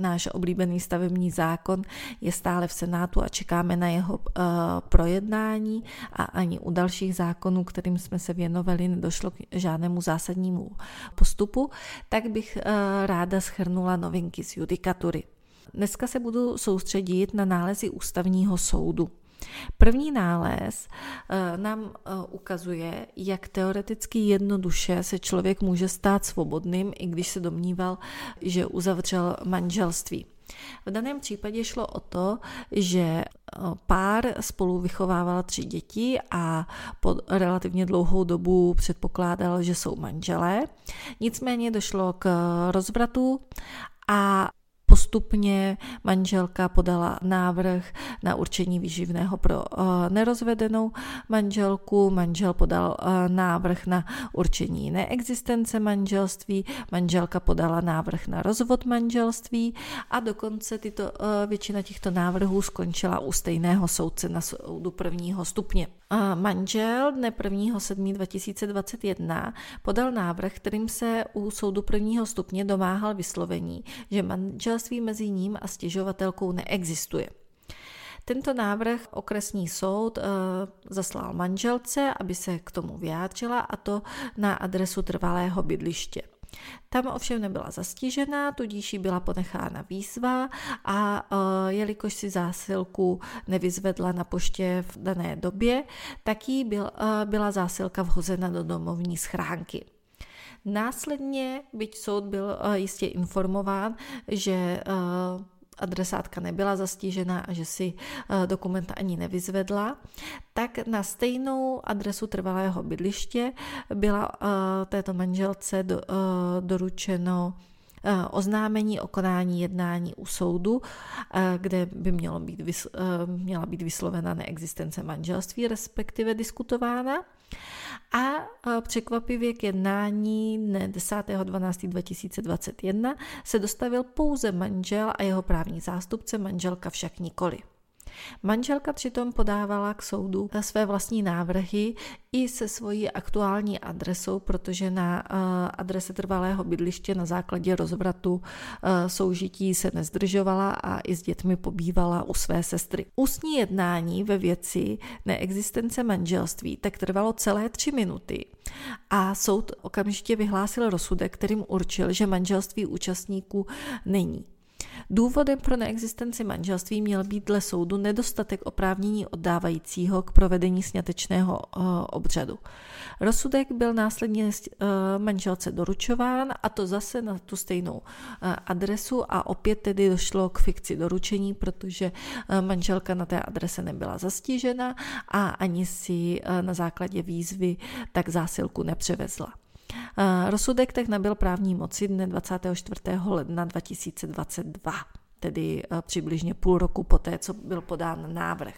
náš oblíbený stavební zákon je stále v Senátu a čekáme na jeho uh, projednání a ani u dalších zákonů, kterým jsme se věnovali, nedošlo k žádnému zásadnímu postupu, tak bych uh, ráda schrnula novinky z judikatury. Dneska se budu soustředit na nálezy ústavního soudu. První nález eh, nám eh, ukazuje, jak teoreticky jednoduše se člověk může stát svobodným, i když se domníval, že uzavřel manželství. V daném případě šlo o to, že eh, pár spolu vychovával tři děti a po relativně dlouhou dobu předpokládal, že jsou manželé. Nicméně došlo k rozvratu a Postupně manželka podala návrh na určení výživného pro uh, nerozvedenou manželku, manžel podal uh, návrh na určení neexistence manželství, manželka podala návrh na rozvod manželství. A dokonce tyto, uh, většina těchto návrhů skončila u stejného soudce na soudu prvního stupně. Manžel dne 1.7.2021 podal návrh, kterým se u soudu prvního stupně domáhal vyslovení, že manželství mezi ním a stěžovatelkou neexistuje. Tento návrh okresní soud e, zaslal manželce, aby se k tomu vyjádřila, a to na adresu trvalého bydliště. Tam ovšem nebyla zastížená, tudíž jí byla ponechána výzva a e, jelikož si zásilku nevyzvedla na poště v dané době, tak jí byl, e, byla zásilka vhozena do domovní schránky. Následně, byť soud byl e, jistě informován, že adresátka nebyla zastížena a že si eh, dokument ani nevyzvedla, tak na stejnou adresu trvalého bydliště byla eh, této manželce do, eh, doručeno oznámení o konání jednání u soudu, kde by mělo být, měla být vyslovena neexistence manželství, respektive diskutována. A překvapivě k jednání dne 10.12.2021 se dostavil pouze manžel a jeho právní zástupce, manželka však nikoli. Manželka přitom podávala k soudu své vlastní návrhy i se svojí aktuální adresou, protože na eh, adrese trvalého bydliště na základě rozvratu eh, soužití se nezdržovala a i s dětmi pobývala u své sestry. Ústní jednání ve věci neexistence manželství tak trvalo celé tři minuty a soud okamžitě vyhlásil rozsudek, kterým určil, že manželství účastníků není. Důvodem pro neexistenci manželství měl být dle soudu nedostatek oprávnění oddávajícího k provedení snětečného uh, obřadu. Rozsudek byl následně uh, manželce doručován a to zase na tu stejnou uh, adresu a opět tedy došlo k fikci doručení, protože manželka na té adrese nebyla zastížena a ani si na základě výzvy tak zásilku nepřevezla. Rozsudek tak nabyl právní moci dne 24. ledna 2022, tedy e, přibližně půl roku poté, co byl podán návrh.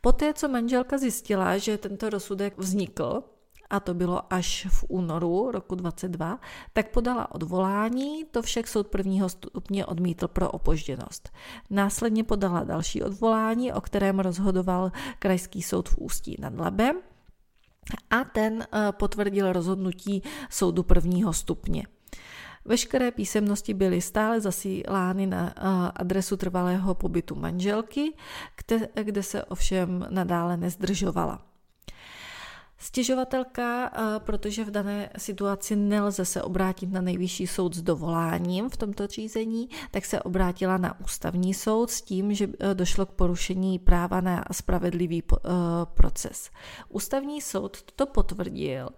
Poté, co manželka zjistila, že tento rozsudek vznikl, a to bylo až v únoru roku 22, tak podala odvolání, to však soud prvního stupně odmítl pro opožděnost. Následně podala další odvolání, o kterém rozhodoval Krajský soud v Ústí nad Labem a ten eh, potvrdil rozhodnutí soudu prvního stupně. Veškeré písemnosti byly stále zasílány na eh, adresu trvalého pobytu manželky, kde se ovšem nadále nezdržovala. Stěžovatelka, eh, protože v dané situaci nelze se obrátit na nejvyšší soud s dovoláním v tomto řízení, tak se obrátila na ústavní soud s tím, že eh, došlo k porušení práva na spravedlivý eh, proces. Ústavní soud to potvrdil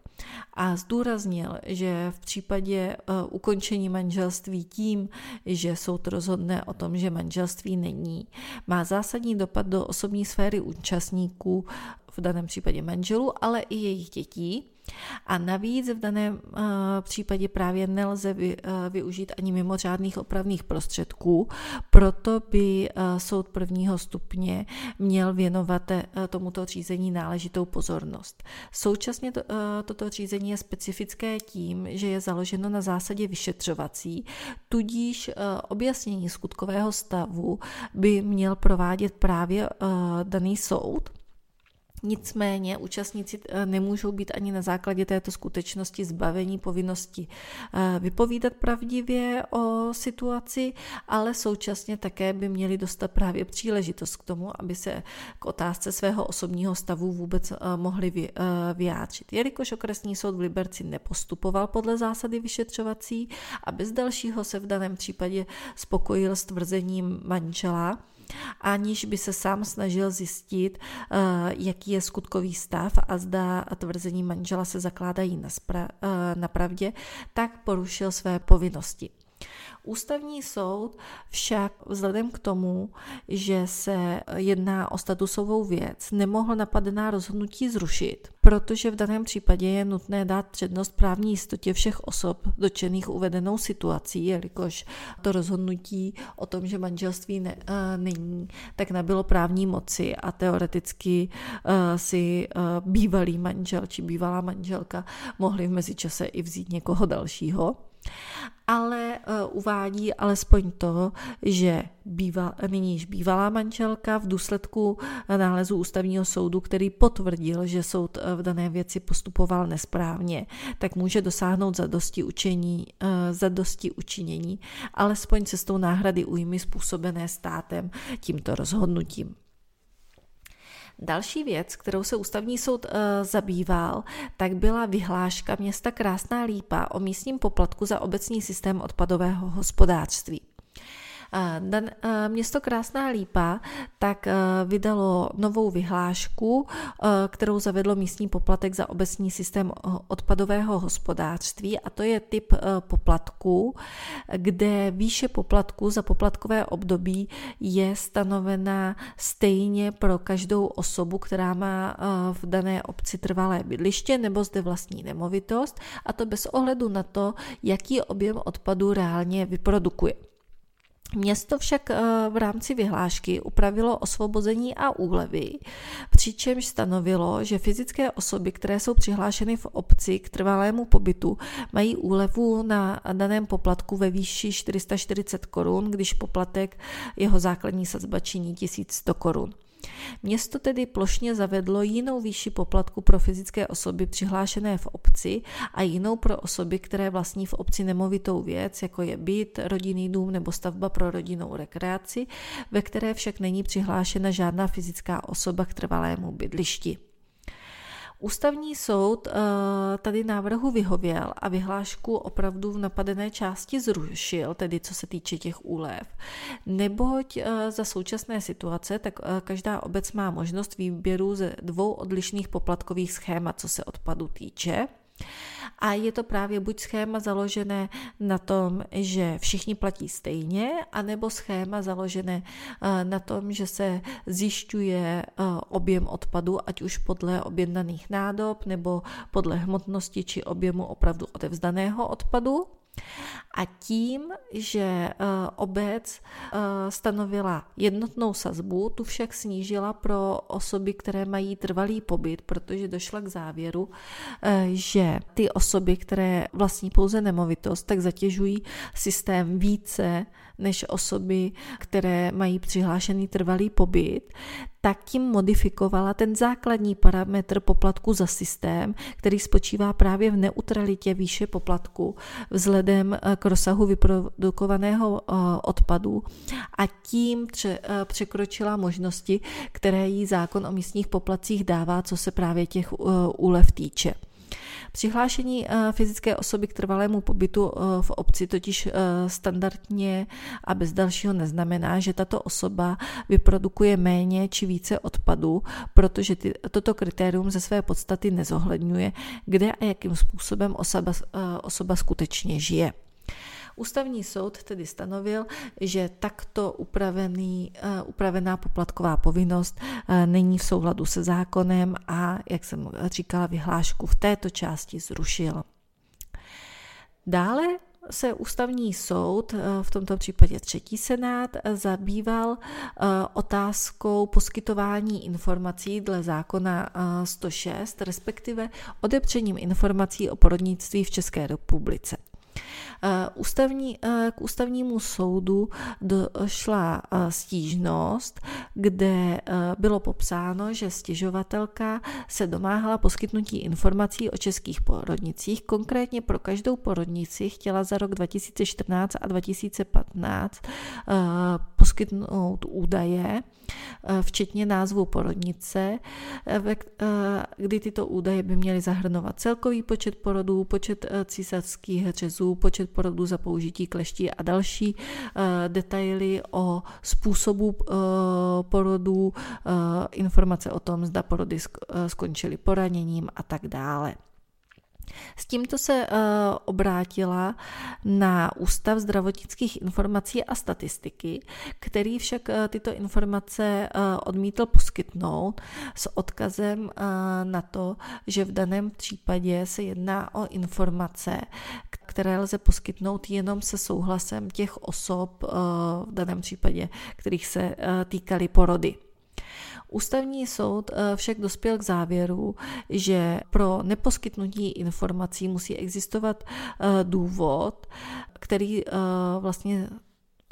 a zdůraznil, že v případě ukončení manželství tím, že soud rozhodne o tom, že manželství není, má zásadní dopad do osobní sféry účastníků v daném případě manželů, ale i jejich dětí. A navíc v daném uh, případě právě nelze uh, využít ani mimořádných opravných prostředků, proto by uh, soud prvního stupně měl věnovat tomuto řízení náležitou pozornost. Současně to, toto řízení je specifické tím, že je založeno na zásadě vyšetřovací, tudíž objasnění skutkového stavu by měl provádět právě daný soud Nicméně účastníci eh, nemůžou být ani na základě této skutečnosti zbavení povinnosti eh, vypovídat pravdivě o situaci, ale současně také by měli dostat právě příležitost k tomu, aby se k otázce svého osobního stavu vůbec eh, mohli vyjádřit. Jelikož okresní soud v Liberci nepostupoval podle zásady vyšetřovací a bez dalšího se v daném případě spokojil s tvrzením manžela, aniž by se sám snažil zjistit, eh, jaký je skutkový stav a zda tvrzení manžela se zakládají na, spra- eh, na pravdě, tak porušil své povinnosti. Ústavní soud však vzhledem k tomu, že se jedná o statusovou věc, nemohl napadená rozhodnutí zrušit, protože v daném případě je nutné dát přednost právní jistotě všech osob dočených uvedenou situací, jelikož to rozhodnutí o tom, že manželství ne, uh, není, tak nebylo právní moci a teoreticky uh, si uh, bývalý manžel či bývalá manželka mohli v mezičase i vzít někoho dalšího ale uh, uvádí alespoň to, že býval, nyní již bývalá manželka v důsledku nálezu ústavního soudu, který potvrdil, že soud eh, v dané věci postupoval nesprávně, tak může dosáhnout zadosti, učení, uh, zadosti učinění, alespoň cestou náhrady újmy způsobené státem tímto rozhodnutím. Další věc, kterou se ústavní soud e, zabýval, tak byla vyhláška města Krásná Lípa o místním poplatku za obecní systém odpadového hospodářství. Město Krásná Lípa tak vydalo novou vyhlášku, kterou zavedlo místní poplatek za obecní systém odpadového hospodářství a to je typ poplatků, kde výše poplatku za poplatkové období je stanovena stejně pro každou osobu, která má v dané obci trvalé bydliště nebo zde vlastní nemovitost a to bez ohledu na to, jaký objem odpadu reálně vyprodukuje. Město však eh, v rámci vyhlášky upravilo osvobození a úlevy, přičemž stanovilo, že fyzické osoby, které jsou přihlášeny v obci k trvalému pobytu, mají úlevu na daném poplatku ve výši 440 korun, když poplatek jeho základní sazba činí 1100 korun. Město tedy plošně zavedlo jinou výši poplatku pro fyzické osoby přihlášené v obci a jinou pro osoby, které vlastní v obci nemovitou věc, jako je byt, rodinný dům nebo stavba pro rodinnou rekreaci, ve které však není přihlášena žádná fyzická osoba k trvalému bydlišti. Ústavní soud eh, tady návrhu vyhověl a vyhlášku opravdu v napadené části zrušil, tedy co se týče těch úlev. Neboť eh, za současné situace, tak eh, každá obec má možnost výběru ze dvou odlišných poplatkových schémat, co se odpadu týče. A je to právě buď schéma založené na tom, že všichni platí stejně, anebo schéma založené eh, na tom, že se zjišťuje eh, objem odpadu, ať už podle objednaných nádob, nebo podle hmotnosti či objemu opravdu odevzdaného odpadu. A tím, že eh, obec eh, stanovila jednotnou sazbu, tu však snížila pro osoby, které mají trvalý pobyt, protože došla k závěru, eh, že ty osoby, které vlastní pouze nemovitost, tak zatěžují systém více než osoby, které mají přihlášený trvalý pobyt, tak tím modifikovala ten základní parametr poplatku za systém, který spočívá právě v neutralitě výše poplatku vzhledem eh, k rozsahu vyprodukovaného eh, odpadu a tím eh, překročila možnosti, které jí zákon o místních poplacích dává, co se právě těch úlev týče. Přihlášení eh, fyzické osoby k trvalému pobytu eh, v obci totiž eh, standardně a bez dalšího neznamená, že tato osoba vyprodukuje méně či více odpadu, protože ty, toto kritérium ze své podstaty nezohledňuje, kde a jakým způsobem osoba, osoba skutečně žije. Ústavní soud tedy stanovil, že takto upravený, uh, upravená poplatková povinnost uh, není v souladu se zákonem a, jak jsem říkala, vyhlášku v této části zrušil. Dále se ústavní soud, eh, v tomto případě třetí senát, zabýval otázkou poskytování informací dle zákona 106, respektive odepřením informací o porodnictví v České republice. Eh, ústavní, eh, k ústavnímu soudu došla eh, stížnost, kde bylo popsáno, že stěžovatelka se domáhala poskytnutí informací o českých porodnicích. Konkrétně pro každou porodnici chtěla za rok 2014 a 2015 poskytnout údaje, včetně názvu porodnice, kdy tyto údaje by měly zahrnovat celkový počet porodů, počet císařských řezů, počet porodů za použití kleští a další eh, detaily o způsobu eh, porodů, eh, informace o tom, zda porody skončily poraněním a tak dále. S tímto se uh, obrátila na Ústav zdravotnických informací a statistiky, který však uh, tyto informace uh, odmítl poskytnout s odkazem na to, že v daném případě se jedná o informace, které lze poskytnout jenom se souhlasem těch osob, v daném případě, kterých se týkaly porody. Ústavní soud eh, však dospěl k závěru, že pro neposkytnutí informací musí existovat eh, důvod, který eh, vlastně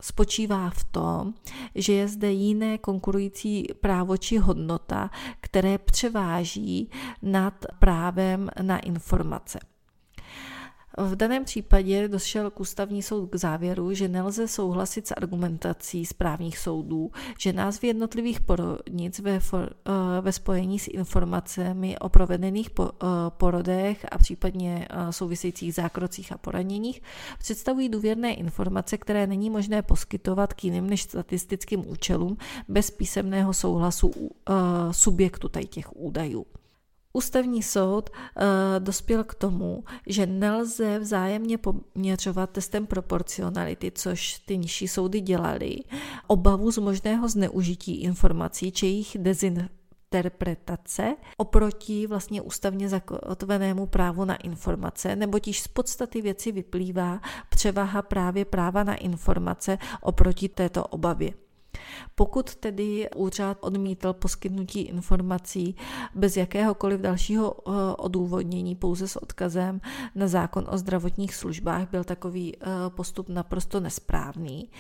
spočívá v tom, že je zde jiné konkurující právo či hodnota, které převáží nad právem na informace. V daném případě došel k ústavní soud k závěru, že nelze souhlasit s argumentací správních soudů, že názvy jednotlivých porodnic ve, for, eh, ve spojení s informacemi o provedených eh, porodech a případně eh, souvisejících zákrocích a poraněních představují důvěrné informace, které není možné poskytovat k jiným než statistickým účelům bez písemného souhlasu subjektu těch údajů. Ústavní soud uh, dospěl k tomu, že nelze vzájemně poměřovat testem proporcionality, což ty nižší soudy dělali, obavu z možného zneužití informací či jejich dezinterpretace oproti vlastně ústavně zakotvenému právu na informace, neboť již z podstaty věci vyplývá převaha právě práva na informace oproti této obavě. Pokud tedy úřad odmítl poskytnutí informací bez jakéhokoliv dalšího eh, odůvodnění, pouze s odkazem na zákon o zdravotních službách, byl takový eh, postup naprosto nesprávný.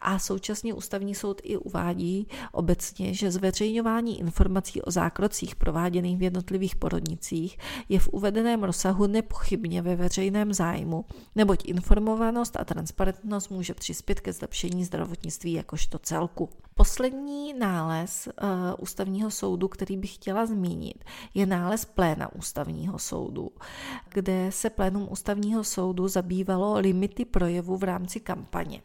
A současně ústavní soud i uvádí obecně, že zveřejňování informací o zákrocích prováděných v jednotlivých porodnicích je v uvedeném rozsahu nepochybně ve veřejném zájmu, neboť informovanost a transparentnost může přispět ke zlepšení zdravotnictví jakožto celku. Poslední nález uh, ústavního soudu, který bych chtěla zmínit, je nález pléna ústavního soudu, kde se plénum ústavního soudu zabývalo limity projevu v rámci kampaně.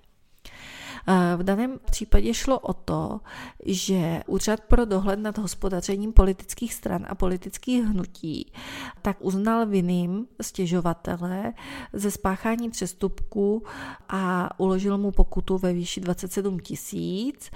V daném případě šlo o to, že Úřad pro dohled nad hospodařením politických stran a politických hnutí tak uznal vinným stěžovatele ze spáchání přestupku a uložil mu pokutu ve výši 27 tisíc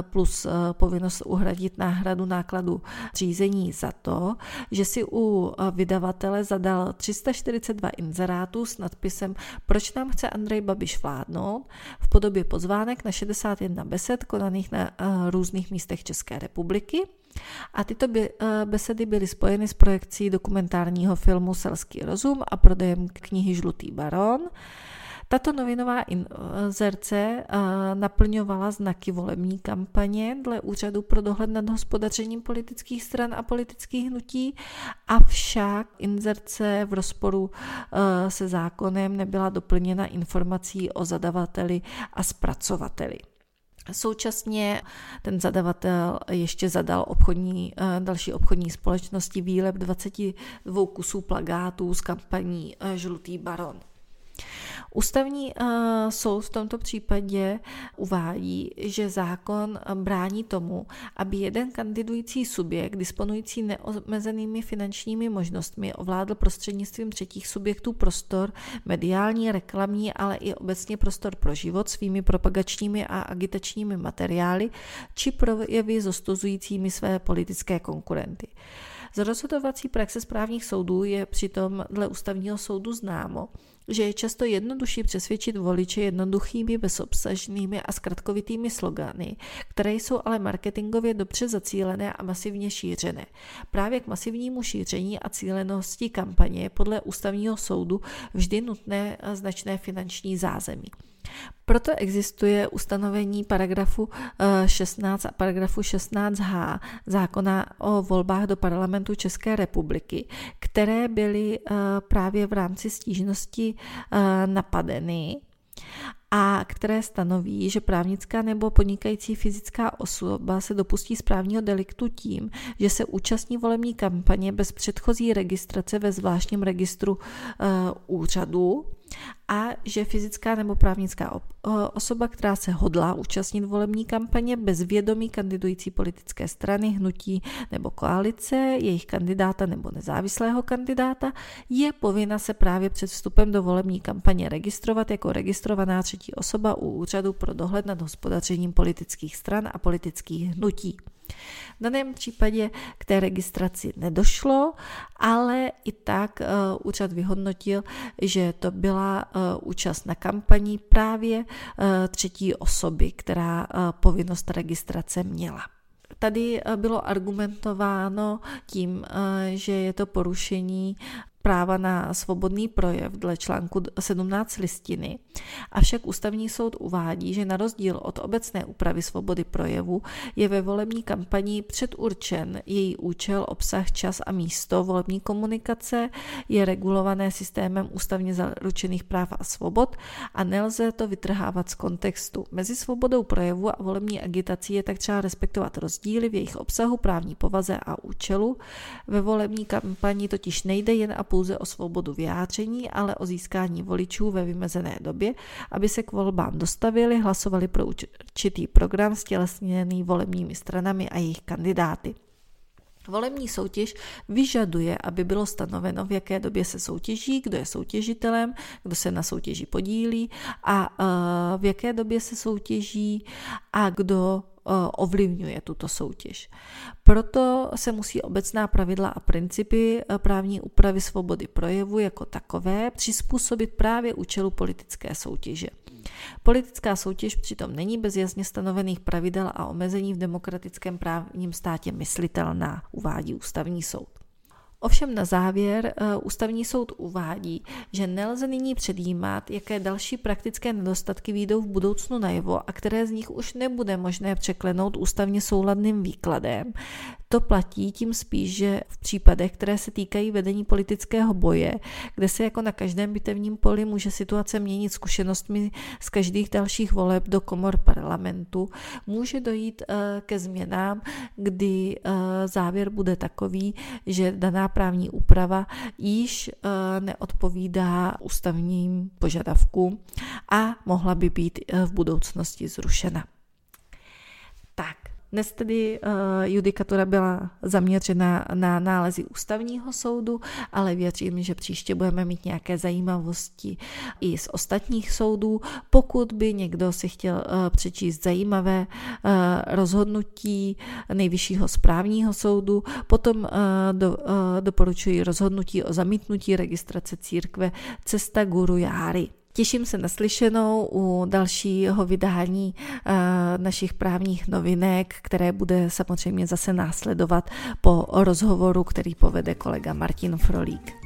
plus povinnost uhradit náhradu nákladu řízení za to, že si u vydavatele zadal 342 inzerátů s nadpisem Proč nám chce Andrej Babiš vládnout? v podobě pozvánek pozvánek na 61 besed konaných na uh, různých místech České republiky. A tyto uh, besedy byly spojeny s projekcí dokumentárního filmu Selský rozum a prodejem knihy Žlutý baron. Tato novinová inzerce eh, naplňovala znaky volební kampaně dle Úřadu pro dohled nad hospodařením politických stran a politických hnutí, avšak inzerce v rozporu eh, se zákonem nebyla doplněna informací o zadavateli a zpracovateli. Současně ten zadavatel ještě zadal obchodní, eh, další obchodní společnosti výlep 22 kusů plagátů z kampaní Žlutý baron. Ústavní uh, soud v tomto případě uvádí, že zákon brání tomu, aby jeden kandidující subjekt disponující neomezenými finančními možnostmi ovládl prostřednictvím třetích subjektů prostor, mediální, reklamní, ale i obecně prostor pro život svými propagačními a agitačními materiály či projevy zostozujícími své politické konkurenty. Z rozhodovací praxe správních soudů je přitom dle ústavního soudu známo, že je často jednodušší přesvědčit voliče jednoduchými, bezobsažnými a zkratkovitými slogany, které jsou ale marketingově dobře zacílené a masivně šířené. Právě k masivnímu šíření a cílenosti kampaně je podle ústavního soudu vždy nutné značné finanční zázemí. Proto existuje ustanovení paragrafu 16 eh, a paragrafu 16h zákona o volbách do parlamentu České republiky, které byly eh, právě v rámci stížnosti eh, napadeny a které stanoví, že právnická nebo podnikající fyzická osoba se dopustí správního deliktu tím, že se účastní volební kampaně bez předchozí registrace ve zvláštním registru uh, úřadu a že fyzická nebo právnická osoba, která se hodlá účastnit volební kampaně bez vědomí kandidující politické strany, hnutí nebo koalice, jejich kandidáta nebo nezávislého kandidáta, je povinna se právě před vstupem do volební kampaně registrovat jako registrovaná třetí osoba u Úřadu pro dohled nad hospodařením politických stran a politických hnutí. Daném případě k té registraci nedošlo, ale i tak uh, úřad vyhodnotil, že to byla uh, účast na kampani právě uh, třetí osoby, která povinnost registrace měla. Tady bylo argumentováno tím, že je to porušení práva na svobodný projev dle článku 17 listiny. Avšak ústavní soud uvádí, že na rozdíl od obecné úpravy svobody projevu je ve volební kampani předurčen její účel, obsah, čas a místo volební komunikace, je regulované systémem ústavně zaručených práv a svobod a nelze to vytrhávat z kontextu. Mezi svobodou projevu a volební agitací je tak třeba respektovat rozdíly v jejich obsahu, právní povaze a účelu. Ve volební kampani totiž nejde jen a pouze o svobodu vyjádření, ale o získání voličů ve vymezené době, aby se k volbám dostavili, hlasovali pro určitý program stělesněný volebními stranami a jejich kandidáty. Volební soutěž vyžaduje, aby bylo stanoveno, v jaké době se soutěží, kdo je soutěžitelem, kdo se na soutěži podílí a eh, v jaké době se soutěží a kdo ovlivňuje tuto soutěž. Proto se musí obecná pravidla a principy eh, právní úpravy svobody projevu jako takové přizpůsobit právě účelu politické soutěže. Politická soutěž přitom není bez jasně stanovených pravidel a omezení v demokratickém právním státě myslitelná, uvádí ústavní soud. Ovšem na závěr eh, ústavní soud uvádí, že nelze nyní předjímat, jaké další praktické nedostatky výjdou v budoucnu najevo a které z nich už nebude možné překlenout ústavně souladným výkladem, to platí tím spíš, že v případech, které se týkají vedení politického boje, kde se jako na každém bitevním poli může situace měnit zkušenostmi z každých dalších voleb do komor parlamentu, může dojít eh, ke změnám, kdy eh, závěr bude takový, že daná právní úprava již eh, neodpovídá ústavním požadavkům a mohla by být v budoucnosti zrušena. Dnes tedy uh, judikatura byla zaměřena na nálezy ústavního soudu, ale věřím, že příště budeme mít nějaké zajímavosti i z ostatních soudů. Pokud by někdo si chtěl uh, přečíst zajímavé uh, rozhodnutí nejvyššího správního soudu, potom do, doporučuji rozhodnutí o zamítnutí registrace církve Cesta Guru Járy. Těším se na slyšenou u dalšího vydání uh, našich právních novinek, které bude samozřejmě zase následovat po rozhovoru, který povede kolega Martin Frolík.